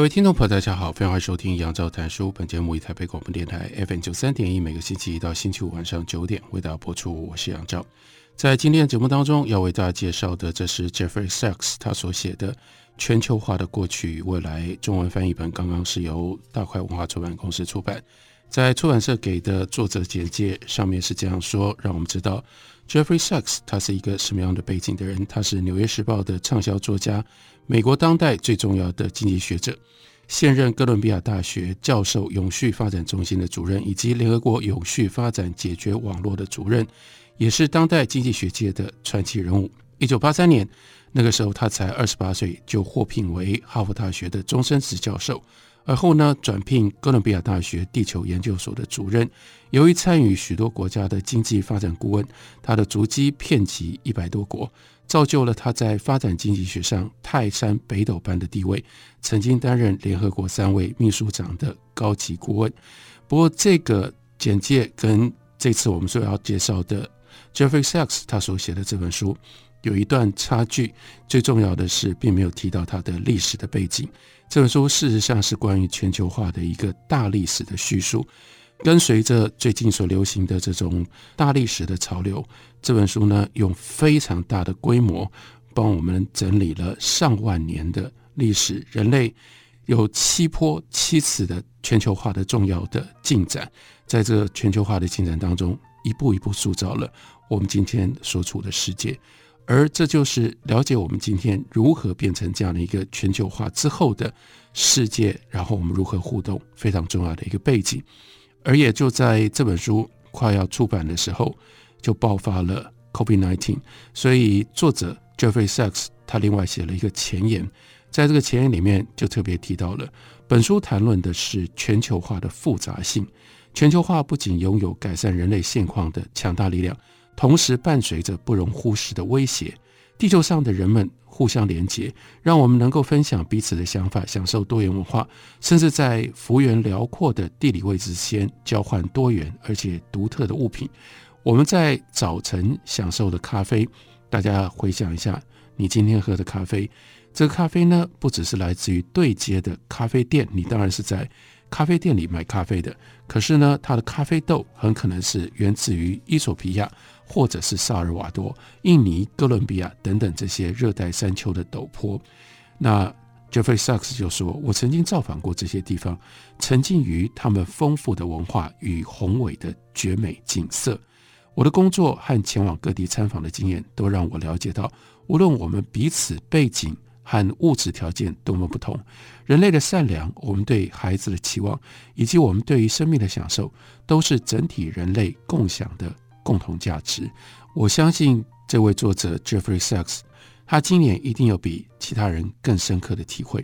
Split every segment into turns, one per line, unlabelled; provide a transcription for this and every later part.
各位听众朋友，大家好，非常欢迎收听杨照谈书。本节目以台北广播电台 FM 九三点一，每个星期一到星期五晚上九点为大家播出。我是杨照。在今天的节目当中，要为大家介绍的，这是 Jeffrey Sachs 他所写的《全球化的过去与未来》中文翻译本，刚刚是由大块文化出版公司出版。在出版社给的作者简介上面是这样说，让我们知道 Jeffrey Sachs 他是一个什么样的背景的人。他是《纽约时报》的畅销作家。美国当代最重要的经济学者，现任哥伦比亚大学教授、永续发展中心的主任，以及联合国永续发展解决网络的主任，也是当代经济学界的传奇人物。一九八三年，那个时候他才二十八岁，就获聘为哈佛大学的终身职教授。而后呢，转聘哥伦比亚大学地球研究所的主任。由于参与许多国家的经济发展顾问，他的足迹遍及一百多国。造就了他在发展经济学上泰山北斗般的地位，曾经担任联合国三位秘书长的高级顾问。不过，这个简介跟这次我们所要介绍的 Jeffrey Sachs 他所写的这本书有一段差距。最重要的是，并没有提到他的历史的背景。这本书事实上是关于全球化的一个大历史的叙述。跟随着最近所流行的这种大历史的潮流，这本书呢，用非常大的规模帮我们整理了上万年的历史，人类有七波七次的全球化的重要的进展，在这全球化的进展当中，一步一步塑造了我们今天所处的世界，而这就是了解我们今天如何变成这样的一个全球化之后的世界，然后我们如何互动非常重要的一个背景。而也就在这本书快要出版的时候，就爆发了 COVID-19。所以作者 Jeffrey Sachs 他另外写了一个前言，在这个前言里面就特别提到了，本书谈论的是全球化的复杂性。全球化不仅拥有改善人类现况的强大力量，同时伴随着不容忽视的威胁。地球上的人们互相连接，让我们能够分享彼此的想法，享受多元文化，甚至在幅员辽阔的地理位置之间交换多元而且独特的物品。我们在早晨享受的咖啡，大家回想一下，你今天喝的咖啡，这个咖啡呢，不只是来自于对接的咖啡店，你当然是在咖啡店里买咖啡的，可是呢，它的咖啡豆很可能是源自于伊索比亚。或者是萨尔瓦多、印尼、哥伦比亚等等这些热带山丘的陡坡，那 Jeffrey Sachs 就说：“我曾经造访过这些地方，沉浸于他们丰富的文化与宏伟的绝美景色。我的工作和前往各地参访的经验，都让我了解到，无论我们彼此背景和物质条件多么不同，人类的善良、我们对孩子的期望，以及我们对于生命的享受，都是整体人类共享的。”共同价值，我相信这位作者 Jeffrey Sachs，他今年一定有比其他人更深刻的体会。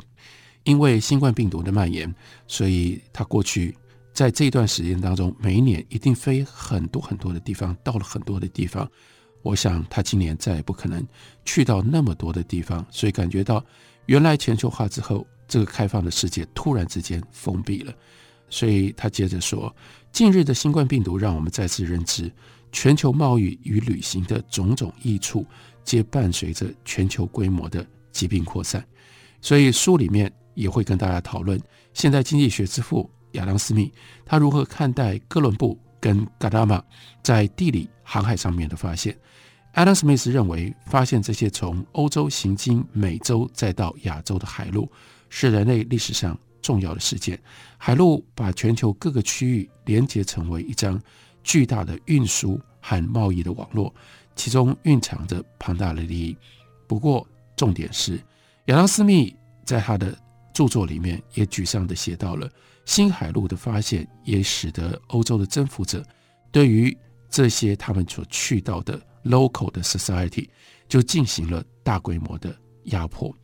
因为新冠病毒的蔓延，所以他过去在这段时间当中，每一年一定飞很多很多的地方，到了很多的地方。我想他今年再也不可能去到那么多的地方，所以感觉到原来全球化之后，这个开放的世界突然之间封闭了。所以他接着说：“近日的新冠病毒让我们再次认知。”全球贸易与旅行的种种益处，皆伴随着全球规模的疾病扩散。所以书里面也会跟大家讨论现代经济学之父亚当·斯密他如何看待哥伦布跟噶达玛在地理航海上面的发现。亚当·史密斯认为，发现这些从欧洲行经美洲再到亚洲的海路，是人类历史上重要的事件。海路把全球各个区域连接成为一张。巨大的运输和贸易的网络，其中蕴藏着庞大的利益。不过，重点是亚当·斯密在他的著作里面也沮丧地写到了新海路的发现，也使得欧洲的征服者对于这些他们所去到的 local 的 society，就进行了大规模的压迫。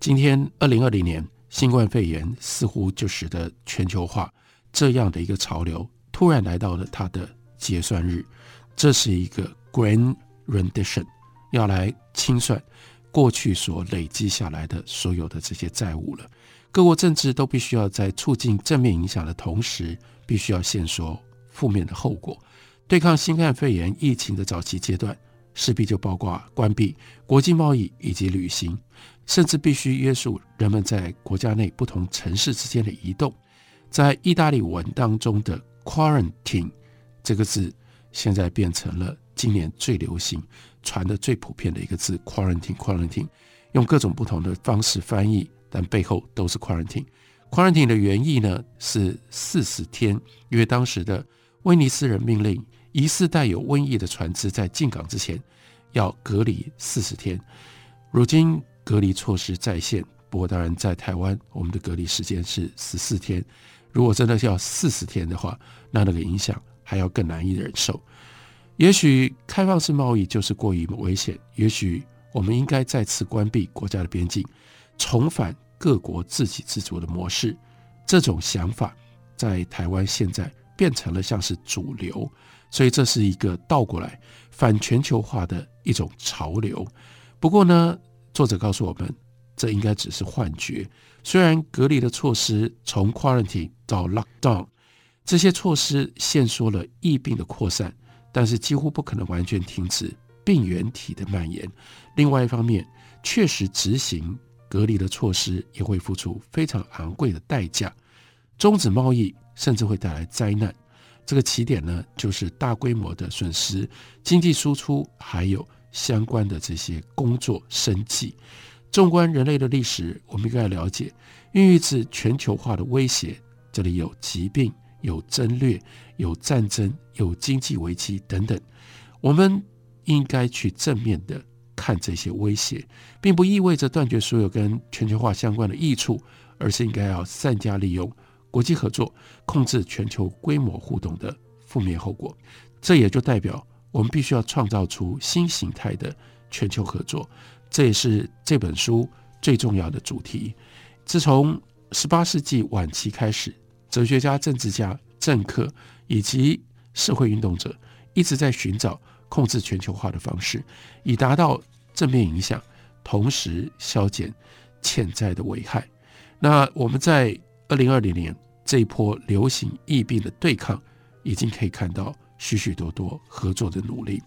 今天二零二零年，新冠肺炎似乎就使得全球化这样的一个潮流突然来到了它的结算日，这是一个 grand rendition，要来清算过去所累积下来的所有的这些债务了。各国政治都必须要在促进正面影响的同时，必须要限缩负面的后果。对抗新冠肺炎疫情的早期阶段，势必就包括关闭国际贸易以及旅行。甚至必须约束人们在国家内不同城市之间的移动。在意大利文当中的 “quarantine” 这个字，现在变成了今年最流行、传的最普遍的一个字 “quarantine”，“quarantine”，用各种不同的方式翻译，但背后都是 “quarantine”。“quarantine” 的原意呢是四十天，因为当时的威尼斯人命令疑似带有瘟疫的船只在进港之前要隔离四十天。如今，隔离措施再现，不过当然在台湾，我们的隔离时间是十四天。如果真的要四十天的话，那那个影响还要更难以忍受。也许开放式贸易就是过于危险，也许我们应该再次关闭国家的边境，重返各国自给自足的模式。这种想法在台湾现在变成了像是主流，所以这是一个倒过来反全球化的一种潮流。不过呢，作者告诉我们，这应该只是幻觉。虽然隔离的措施从 quarantine 到 lockdown，这些措施限缩了疫病的扩散，但是几乎不可能完全停止病原体的蔓延。另外一方面，确实执行隔离的措施也会付出非常昂贵的代价。终止贸易甚至会带来灾难。这个起点呢，就是大规模的损失，经济输出还有。相关的这些工作生计，纵观人类的历史，我们应该了解，孕育自全球化的威胁。这里有疾病，有侵略，有战争，有经济危机等等。我们应该去正面的看这些威胁，并不意味着断绝所有跟全球化相关的益处，而是应该要善加利用国际合作，控制全球规模互动的负面后果。这也就代表。我们必须要创造出新形态的全球合作，这也是这本书最重要的主题。自从十八世纪晚期开始，哲学家、政治家、政客以及社会运动者一直在寻找控制全球化的方式，以达到正面影响，同时消减潜在的危害。那我们在二零二零年这一波流行疫病的对抗，已经可以看到。许许多多合作的努力，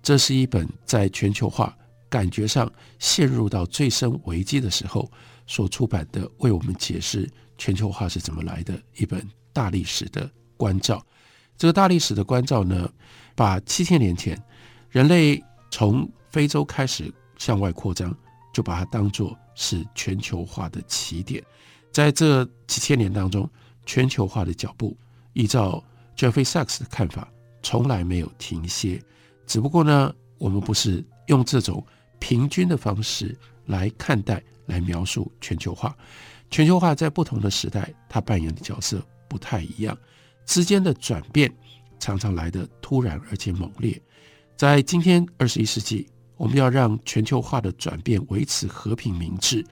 这是一本在全球化感觉上陷入到最深危机的时候所出版的，为我们解释全球化是怎么来的一本大历史的关照。这个大历史的关照呢，把七千年前人类从非洲开始向外扩张，就把它当作是全球化的起点。在这几千年当中，全球化的脚步依照。Jeffrey Sachs 的看法从来没有停歇，只不过呢，我们不是用这种平均的方式来看待、来描述全球化。全球化在不同的时代，它扮演的角色不太一样，之间的转变常常来得突然而且猛烈。在今天二十一世纪，我们要让全球化的转变维持和平明治，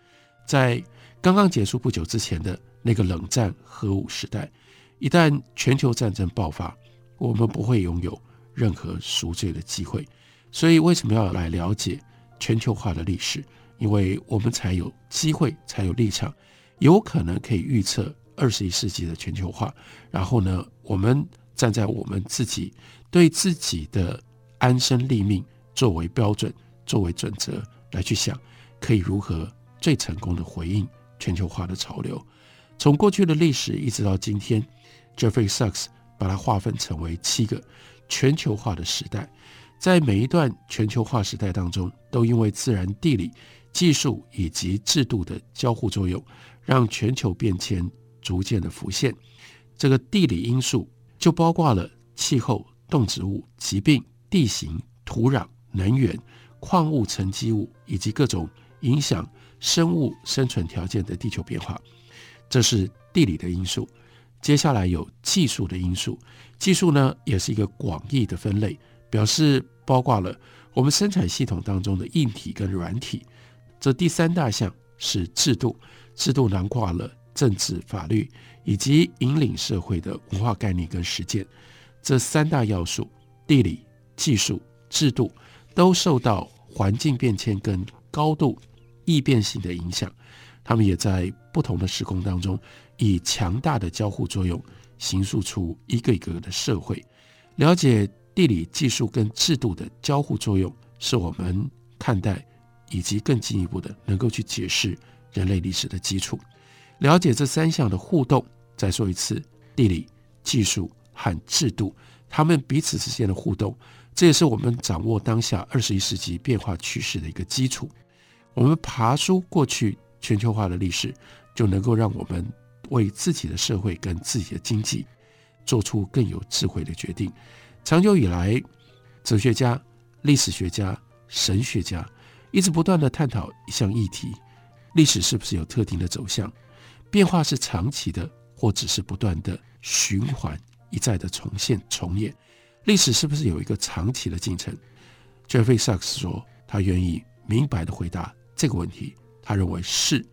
在刚刚结束不久之前的那个冷战核武时代。一旦全球战争爆发，我们不会拥有任何赎罪的机会。所以，为什么要来了解全球化的历史？因为我们才有机会，才有立场，有可能可以预测二十一世纪的全球化。然后呢，我们站在我们自己对自己的安身立命作为标准、作为准则来去想，可以如何最成功的回应全球化的潮流。从过去的历史一直到今天。Jeffrey Sachs 把它划分成为七个全球化的时代，在每一段全球化时代当中，都因为自然、地理、技术以及制度的交互作用，让全球变迁逐渐的浮现。这个地理因素就包括了气候、动植物、疾病、地形、土壤、能源、矿物、沉积物以及各种影响生物生存条件的地球变化，这是地理的因素。接下来有技术的因素，技术呢也是一个广义的分类，表示包括了我们生产系统当中的硬体跟软体。这第三大项是制度，制度囊括了政治、法律以及引领社会的文化概念跟实践。这三大要素，地理、技术、制度，都受到环境变迁跟高度易变性的影响。他们也在不同的时空当中，以强大的交互作用，形塑出一个一个的社会。了解地理、技术跟制度的交互作用，是我们看待以及更进一步的能够去解释人类历史的基础。了解这三项的互动，再说一次，地理、技术和制度，他们彼此之间的互动，这也是我们掌握当下二十一世纪变化趋势的一个基础。我们爬梳过去全球化的历史，就能够让我们为自己的社会跟自己的经济。做出更有智慧的决定。长久以来，哲学家、历史学家、神学家一直不断地探讨一项议题：历史是不是有特定的走向？变化是长期的，或只是不断的循环、一再的重现、重演？历史是不是有一个长期的进程？Jeffrey Sachs 说，他愿意明白地回答这个问题。他认为是。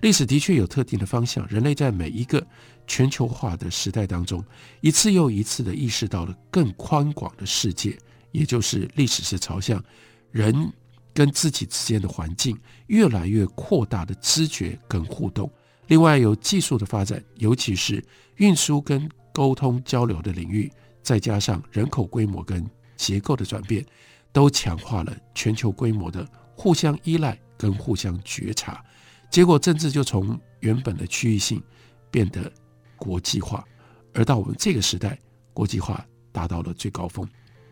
历史的确有特定的方向。人类在每一个全球化的时代当中，一次又一次地意识到了更宽广的世界，也就是历史是朝向人跟自己之间的环境越来越扩大的知觉跟互动。另外，有技术的发展，尤其是运输跟沟通交流的领域，再加上人口规模跟结构的转变，都强化了全球规模的互相依赖跟互相觉察。结果，政治就从原本的区域性变得国际化，而到我们这个时代，国际化达到了最高峰。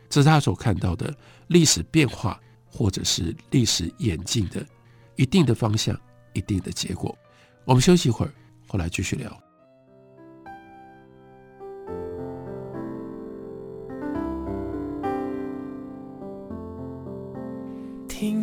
这是他所看到的历史变化，或者是历史演进的一定的方向、一定的结果。我们休息一会儿，后来继续聊。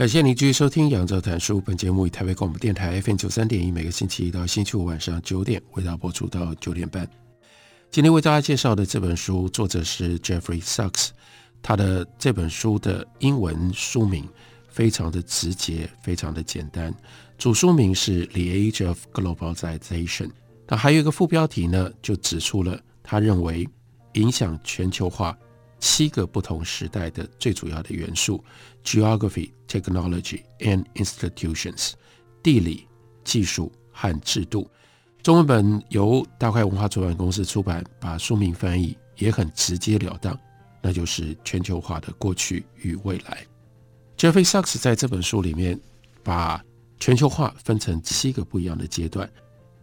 感谢您继续收听《杨照谈书》。本节目以台北广播电台 FM 九三点一，每个星期一到星期五晚上九点为大家播出到九点半。今天为大家介绍的这本书，作者是 Jeffrey Sachs。他的这本书的英文书名非常的直接，非常的简单。主书名是《The Age of Globalization》。那还有一个副标题呢，就指出了他认为影响全球化。七个不同时代的最主要的元素：geography、technology and institutions（ 地理、技术和制度）。中文本由大块文化出版公司出版，把书名翻译也很直截了当，那就是全球化的过去与未来。Jeffrey Sachs 在这本书里面把全球化分成七个不一样的阶段：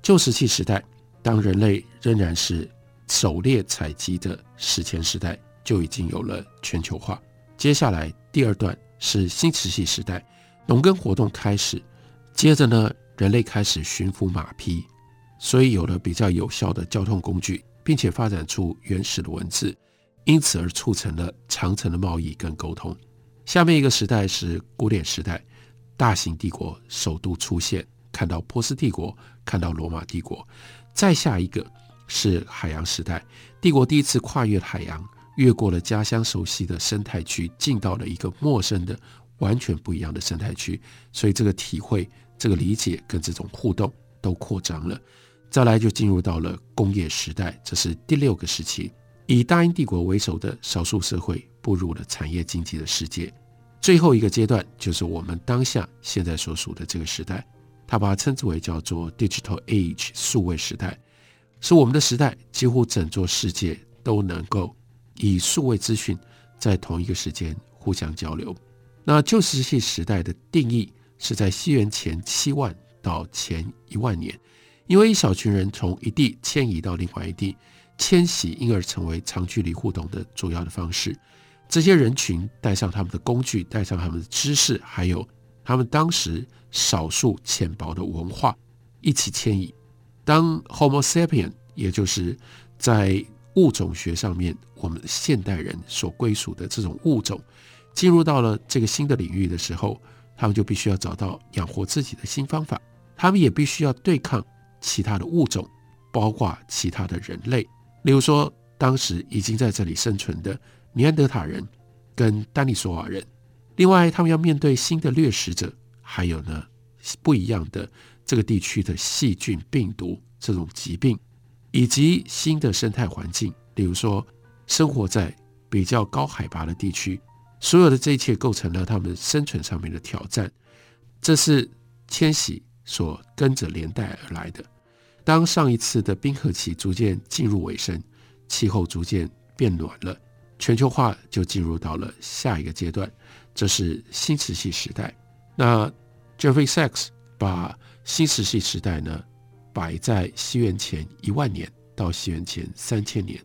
旧石器时代，当人类仍然是狩猎采集的史前时代。就已经有了全球化。接下来第二段是新石器时代，农耕活动开始，接着呢，人类开始驯服马匹，所以有了比较有效的交通工具，并且发展出原始的文字，因此而促成了长程的贸易跟沟通。下面一个时代是古典时代，大型帝国首度出现，看到波斯帝国，看到罗马帝国。再下一个是海洋时代，帝国第一次跨越海洋。越过了家乡熟悉的生态区，进到了一个陌生的、完全不一样的生态区，所以这个体会、这个理解跟这种互动都扩张了。再来就进入到了工业时代，这是第六个时期，以大英帝国为首的少数社会步入了产业经济的世界。最后一个阶段就是我们当下现在所属的这个时代，他把它称之为叫做 Digital Age 数位时代，是我们的时代，几乎整座世界都能够。以数位资讯在同一个时间互相交流。那旧石器时代的定义是在西元前七万到前一万年，因为一小群人从一地迁移到另外一地，迁徙因而成为长距离互动的主要的方式。这些人群带上他们的工具，带上他们的知识，还有他们当时少数浅薄的文化，一起迁移。当 Homo sapien，也就是在物种学上面我们现代人所归属的这种物种，进入到了这个新的领域的时候，他们就必须要找到养活自己的新方法。他们也必须要对抗其他的物种，包括其他的人类，例如说当时已经在这里生存的。尼安德塔人跟丹尼索瓦人，另外他们要面对新的掠食者，还有呢不一样的这个地区的细菌、病毒这种疾病，以及新的生态环境，比如说生活在比较高海拔的地区，所有的这一切构成了他们生存上面的挑战。这是迁徙所跟着连带而来的。当上一次的冰河期逐渐进入尾声，气候逐渐变暖了。全球化就进入到了下一个阶段，这是新石器时代。那 Jeffrey Sachs 把新石器时代呢摆在西元前一万年到西元前三千年，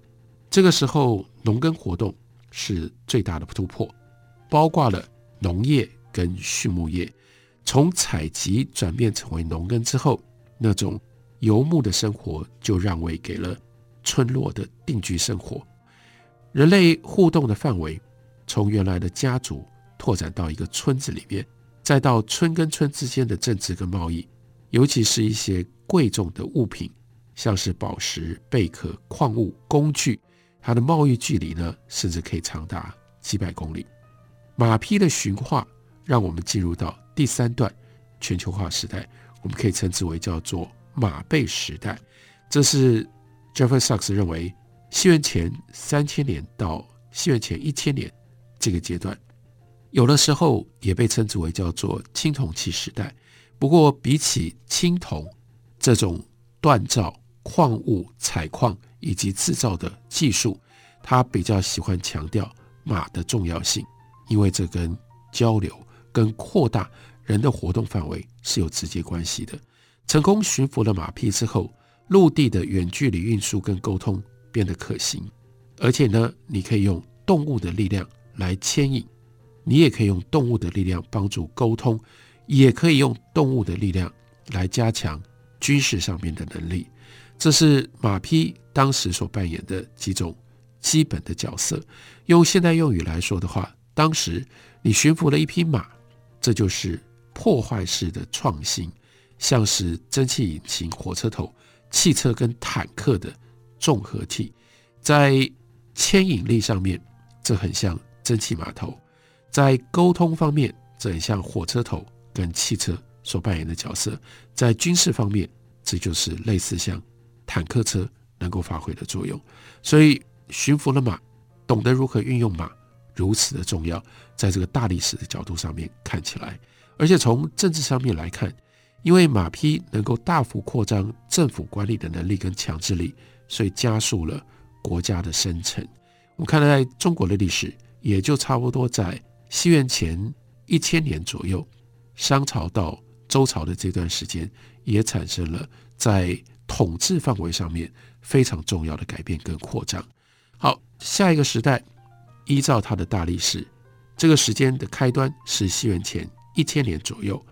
这个时候农耕活动是最大的突破，包括了农业跟畜牧业。从采集转变成为农耕之后，那种游牧的生活就让位给了村落的定居生活。人类互动的范围，从原来的家族拓展到一个村子里面，再到村跟村之间的政治跟贸易，尤其是一些贵重的物品，像是宝石、贝壳、矿物、工具，它的贸易距离呢，甚至可以长达几百公里。马匹的驯化，让我们进入到第三段全球化时代，我们可以称之为叫做马背时代。这是 Jeffrey Sachs 认为。西元前三千年到西元前一千年这个阶段，有的时候也被称之为叫做青铜器时代。不过，比起青铜这种锻造矿物、采矿以及制造的技术，他比较喜欢强调马的重要性，因为这跟交流、跟扩大人的活动范围是有直接关系的。成功驯服了马匹之后，陆地的远距离运输跟沟通。变得可行，而且呢，你可以用动物的力量来牵引，你也可以用动物的力量帮助沟通，也可以用动物的力量来加强军事上面的能力。这是马匹当时所扮演的几种基本的角色。用现代用语来说的话，当时你驯服了一匹马，这就是破坏式的创新，像是蒸汽引擎火车头、汽车跟坦克的。综合体在牵引力上面，这很像蒸汽码头；在沟通方面，这很像火车头跟汽车所扮演的角色；在军事方面，这就是类似像坦克车能够发挥的作用。所以，驯服了马，懂得如何运用马，如此的重要。在这个大历史的角度上面看起来，而且从政治上面来看，因为马匹能够大幅扩张政府管理的能力跟强制力。所以加速了国家的生成。我们看到，在中国的历史，也就差不多在西元前一千年左右，商朝到周朝的这段时间，也产生了在统治范围上面非常重要的改变跟扩张。好，下一个时代，依照它的大历史，这个时间的开端是西元前一千年左右。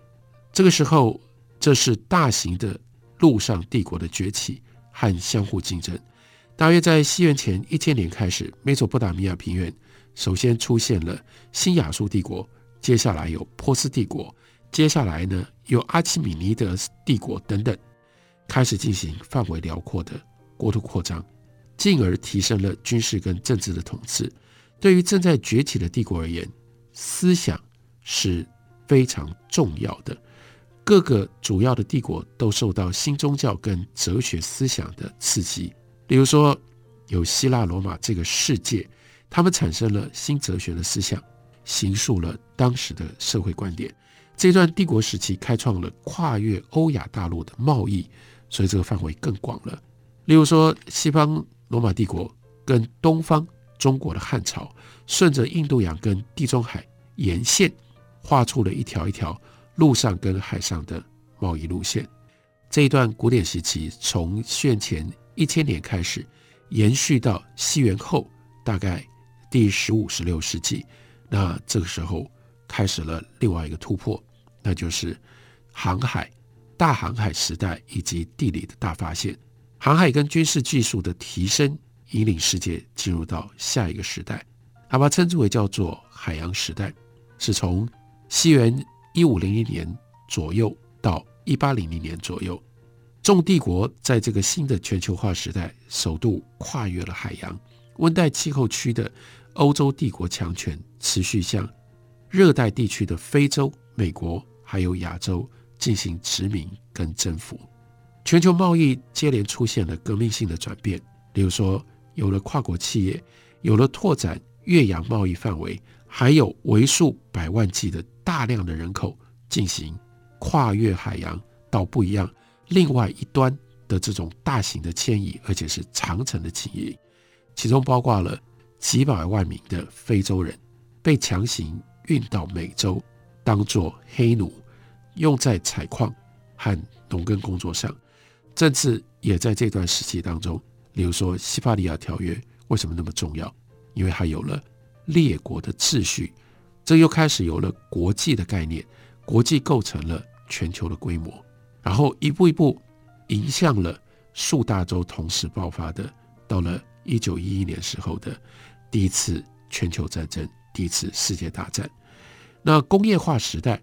这个时候，这是大型的陆上帝国的崛起。和相互竞争，大约在西元前一千年开始，美索不达米亚平原首先出现了新亚述帝国，接下来有波斯帝国，接下来呢有阿基米尼德帝国等等，开始进行范围辽阔的国土扩张，进而提升了军事跟政治的统治。对于正在崛起的帝国而言，思想是非常重要的。各个主要的帝国都受到新宗教跟哲学思想的刺激，例如说有希腊罗马这个世界，他们产生了新哲学的思想，形塑了当时的社会观点。这段帝国时期开创了跨越欧亚大陆的贸易，所以这个范围更广了。例如说，西方罗马帝国跟东方中国的汉朝，顺着印度洋跟地中海沿线，画出了一条一条。陆上跟海上的贸易路线，这一段古典时期从西元前一千年开始，延续到西元后大概第十五、十六世纪。那这个时候开始了另外一个突破，那就是航海、大航海时代以及地理的大发现。航海跟军事技术的提升，引领世界进入到下一个时代，他把称之为叫做海洋时代，是从西元一五零零年左右到一八零零年左右，众帝国在这个新的全球化时代，首度跨越了海洋。温带气候区的欧洲帝国强权持续向热带地区的非洲、美国还有亚洲进行殖民跟征服。全球贸易接连出现了革命性的转变，比如说有了跨国企业，有了拓展越洋贸易范围，还有为数百万计的大量的人口进行。跨越海洋到不一样另外一端的这种大型的迁移，而且是长程的迁移，其中包括了几百万名的非洲人被强行运到美洲，当做黑奴，用在采矿和农耕工作上。政治也在这段时期当中，例如说《西伯利亚条约》为什么那么重要？因为它有了列国的秩序，这又开始有了国际的概念，国际构成了。全球的规模，然后一步一步迎向了数大洲同时爆发的，到了一九一一年时候的第一次全球战争，第一次世界大战。那工业化时代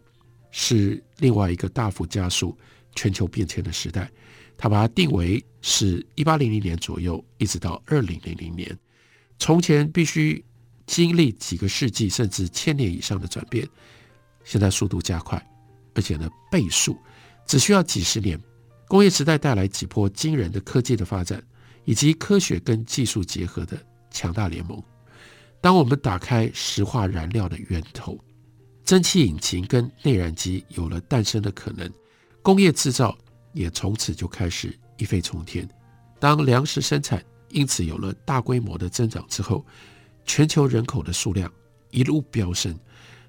是另外一个大幅加速全球变迁的时代，他把它定为是一八零零年左右，一直到二零零零年。从前必须经历几个世纪甚至千年以上的转变，现在速度加快。而且呢，倍数只需要几十年。工业时代带来几波惊人的科技的发展，以及科学跟技术结合的强大联盟。当我们打开石化燃料的源头，蒸汽引擎跟内燃机有了诞生的可能，工业制造也从此就开始一飞冲天。当粮食生产因此有了大规模的增长之后，全球人口的数量一路飙升。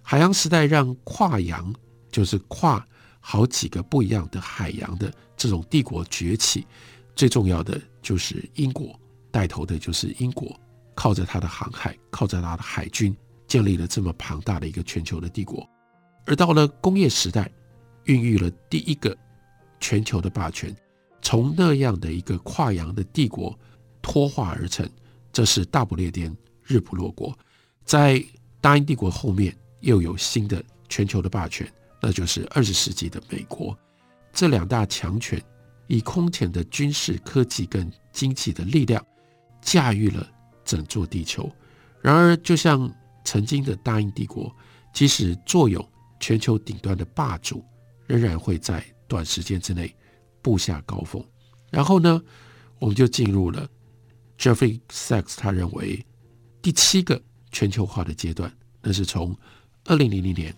海洋时代让跨洋。就是跨好几个不一样的海洋的这种帝国崛起，最重要的就是英国带头的，就是英国靠着它的航海，靠着它的海军，建立了这么庞大的一个全球的帝国。而到了工业时代，孕育了第一个全球的霸权，从那样的一个跨洋的帝国脱化而成。这是大不列颠日不落国，在大英帝国后面又有新的全球的霸权。那就是二十世纪的美国，这两大强权以空前的军事科技跟经济的力量驾驭了整座地球。然而，就像曾经的大英帝国，即使坐拥全球顶端的霸主，仍然会在短时间之内步下高峰。然后呢，我们就进入了 Jeffrey Sachs 他认为第七个全球化的阶段，那是从二零零零年。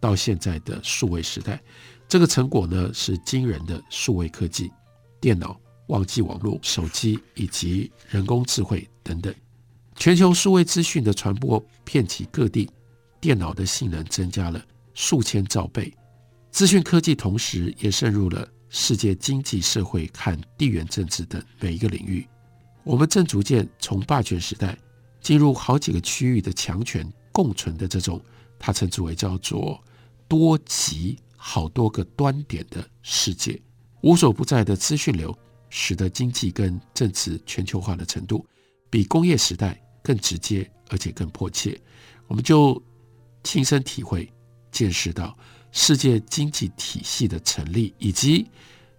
到现在的数位时代，这个成果呢是惊人的数位科技、电脑、网际网络、手机以及人工智慧等等，全球数位资讯的传播遍及各地，电脑的性能增加了数千兆倍，资讯科技同时也渗入了世界经济社会和地缘政治等每一个领域。我们正逐渐从霸权时代进入好几个区域的强权共存的这种。它称之为叫做多极好多个端点的世界，无所不在的资讯流，使得经济跟政治全球化的程度比工业时代更直接，而且更迫切。我们就亲身体会、见识到世界经济体系的成立，以及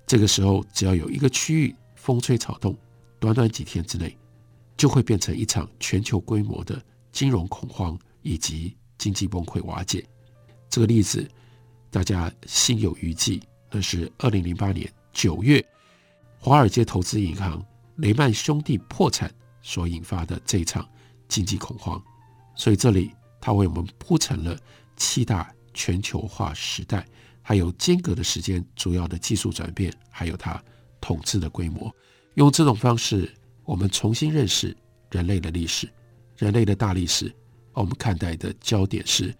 这个时候只要有一个区域风吹草动，短短几天之内就会变成一场全球规模的金融恐慌，以及。经济崩溃瓦解，这个例子大家心有余悸。那是二零零八年九月，华尔街投资银行雷曼兄弟破产所引发的这一场经济恐慌。所以这里他为我们铺陈了七大全球化时代，还有间隔的时间、主要的技术转变，还有它统治的规模。用这种方式，我们重新认识人类的历史，人类的大历史。我们看待的焦点是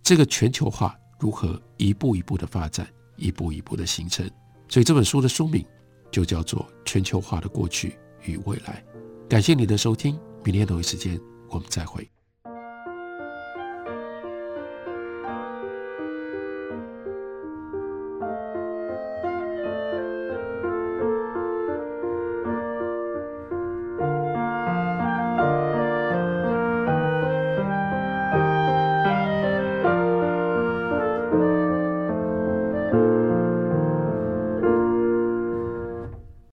这个全球化如何一步一步的发展，一步一步的形成。所以这本书的书名就叫做《全球化的过去与未来》。感谢你的收听，明天同一时间我们再会。